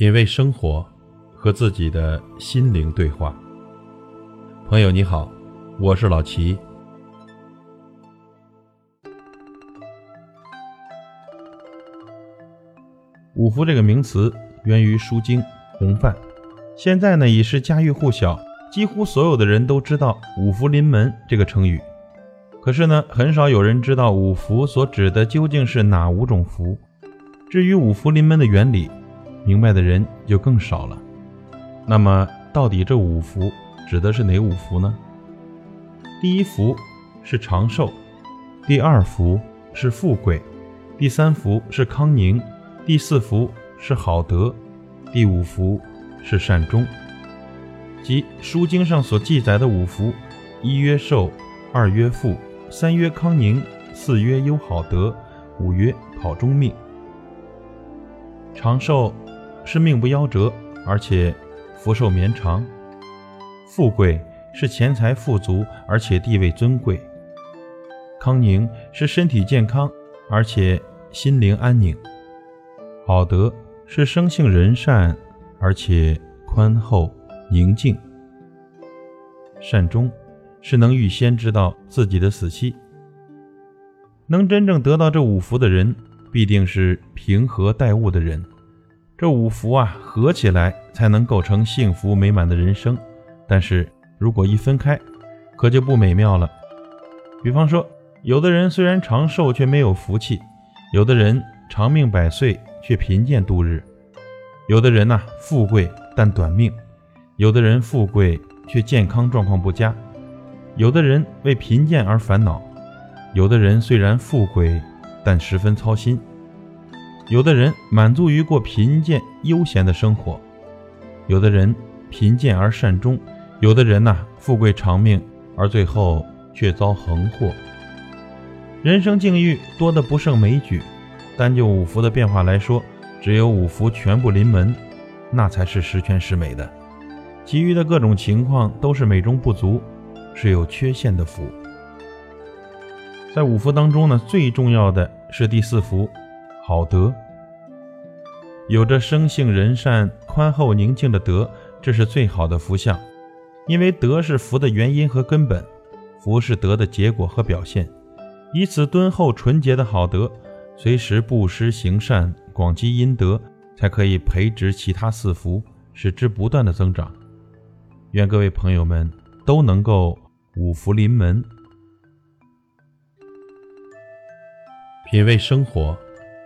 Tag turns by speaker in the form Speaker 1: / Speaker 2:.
Speaker 1: 品味生活，和自己的心灵对话。朋友你好，我是老齐。五福这个名词源于《书经·洪范》，现在呢已是家喻户晓，几乎所有的人都知道“五福临门”这个成语。可是呢，很少有人知道五福所指的究竟是哪五种福。至于五福临门的原理，明白的人就更少了。那么，到底这五福指的是哪五福呢？第一福是长寿，第二福是富贵，第三福是康宁，第四福是好德，第五福是善终。即《书经》上所记载的五福：一曰寿，二曰富，三曰康宁，四曰优好德，五曰好终命。长寿。是命不夭折，而且福寿绵长；富贵是钱财富足，而且地位尊贵；康宁是身体健康，而且心灵安宁；好德是生性仁善，而且宽厚宁静；善终是能预先知道自己的死期。能真正得到这五福的人，必定是平和待物的人。这五福啊，合起来才能构成幸福美满的人生。但是如果一分开，可就不美妙了。比方说，有的人虽然长寿，却没有福气；有的人长命百岁，却贫贱度日；有的人呐，富贵但短命；有的人富贵却健康状况不佳；有的人为贫贱而烦恼；有的人虽然富贵，但十分操心。有的人满足于过贫贱悠闲的生活，有的人贫贱而善终，有的人呐富贵长命而最后却遭横祸。人生境遇多得不胜枚举，单就五福的变化来说，只有五福全部临门，那才是十全十美的，其余的各种情况都是美中不足，是有缺陷的福。在五福当中呢，最重要的是第四福。好德，有着生性仁善、宽厚宁静的德，这是最好的福相。因为德是福的原因和根本，福是德的结果和表现。以此敦厚纯洁的好德，随时布施行善，广积阴德，才可以培植其他四福，使之不断的增长。愿各位朋友们都能够五福临门，品味生活。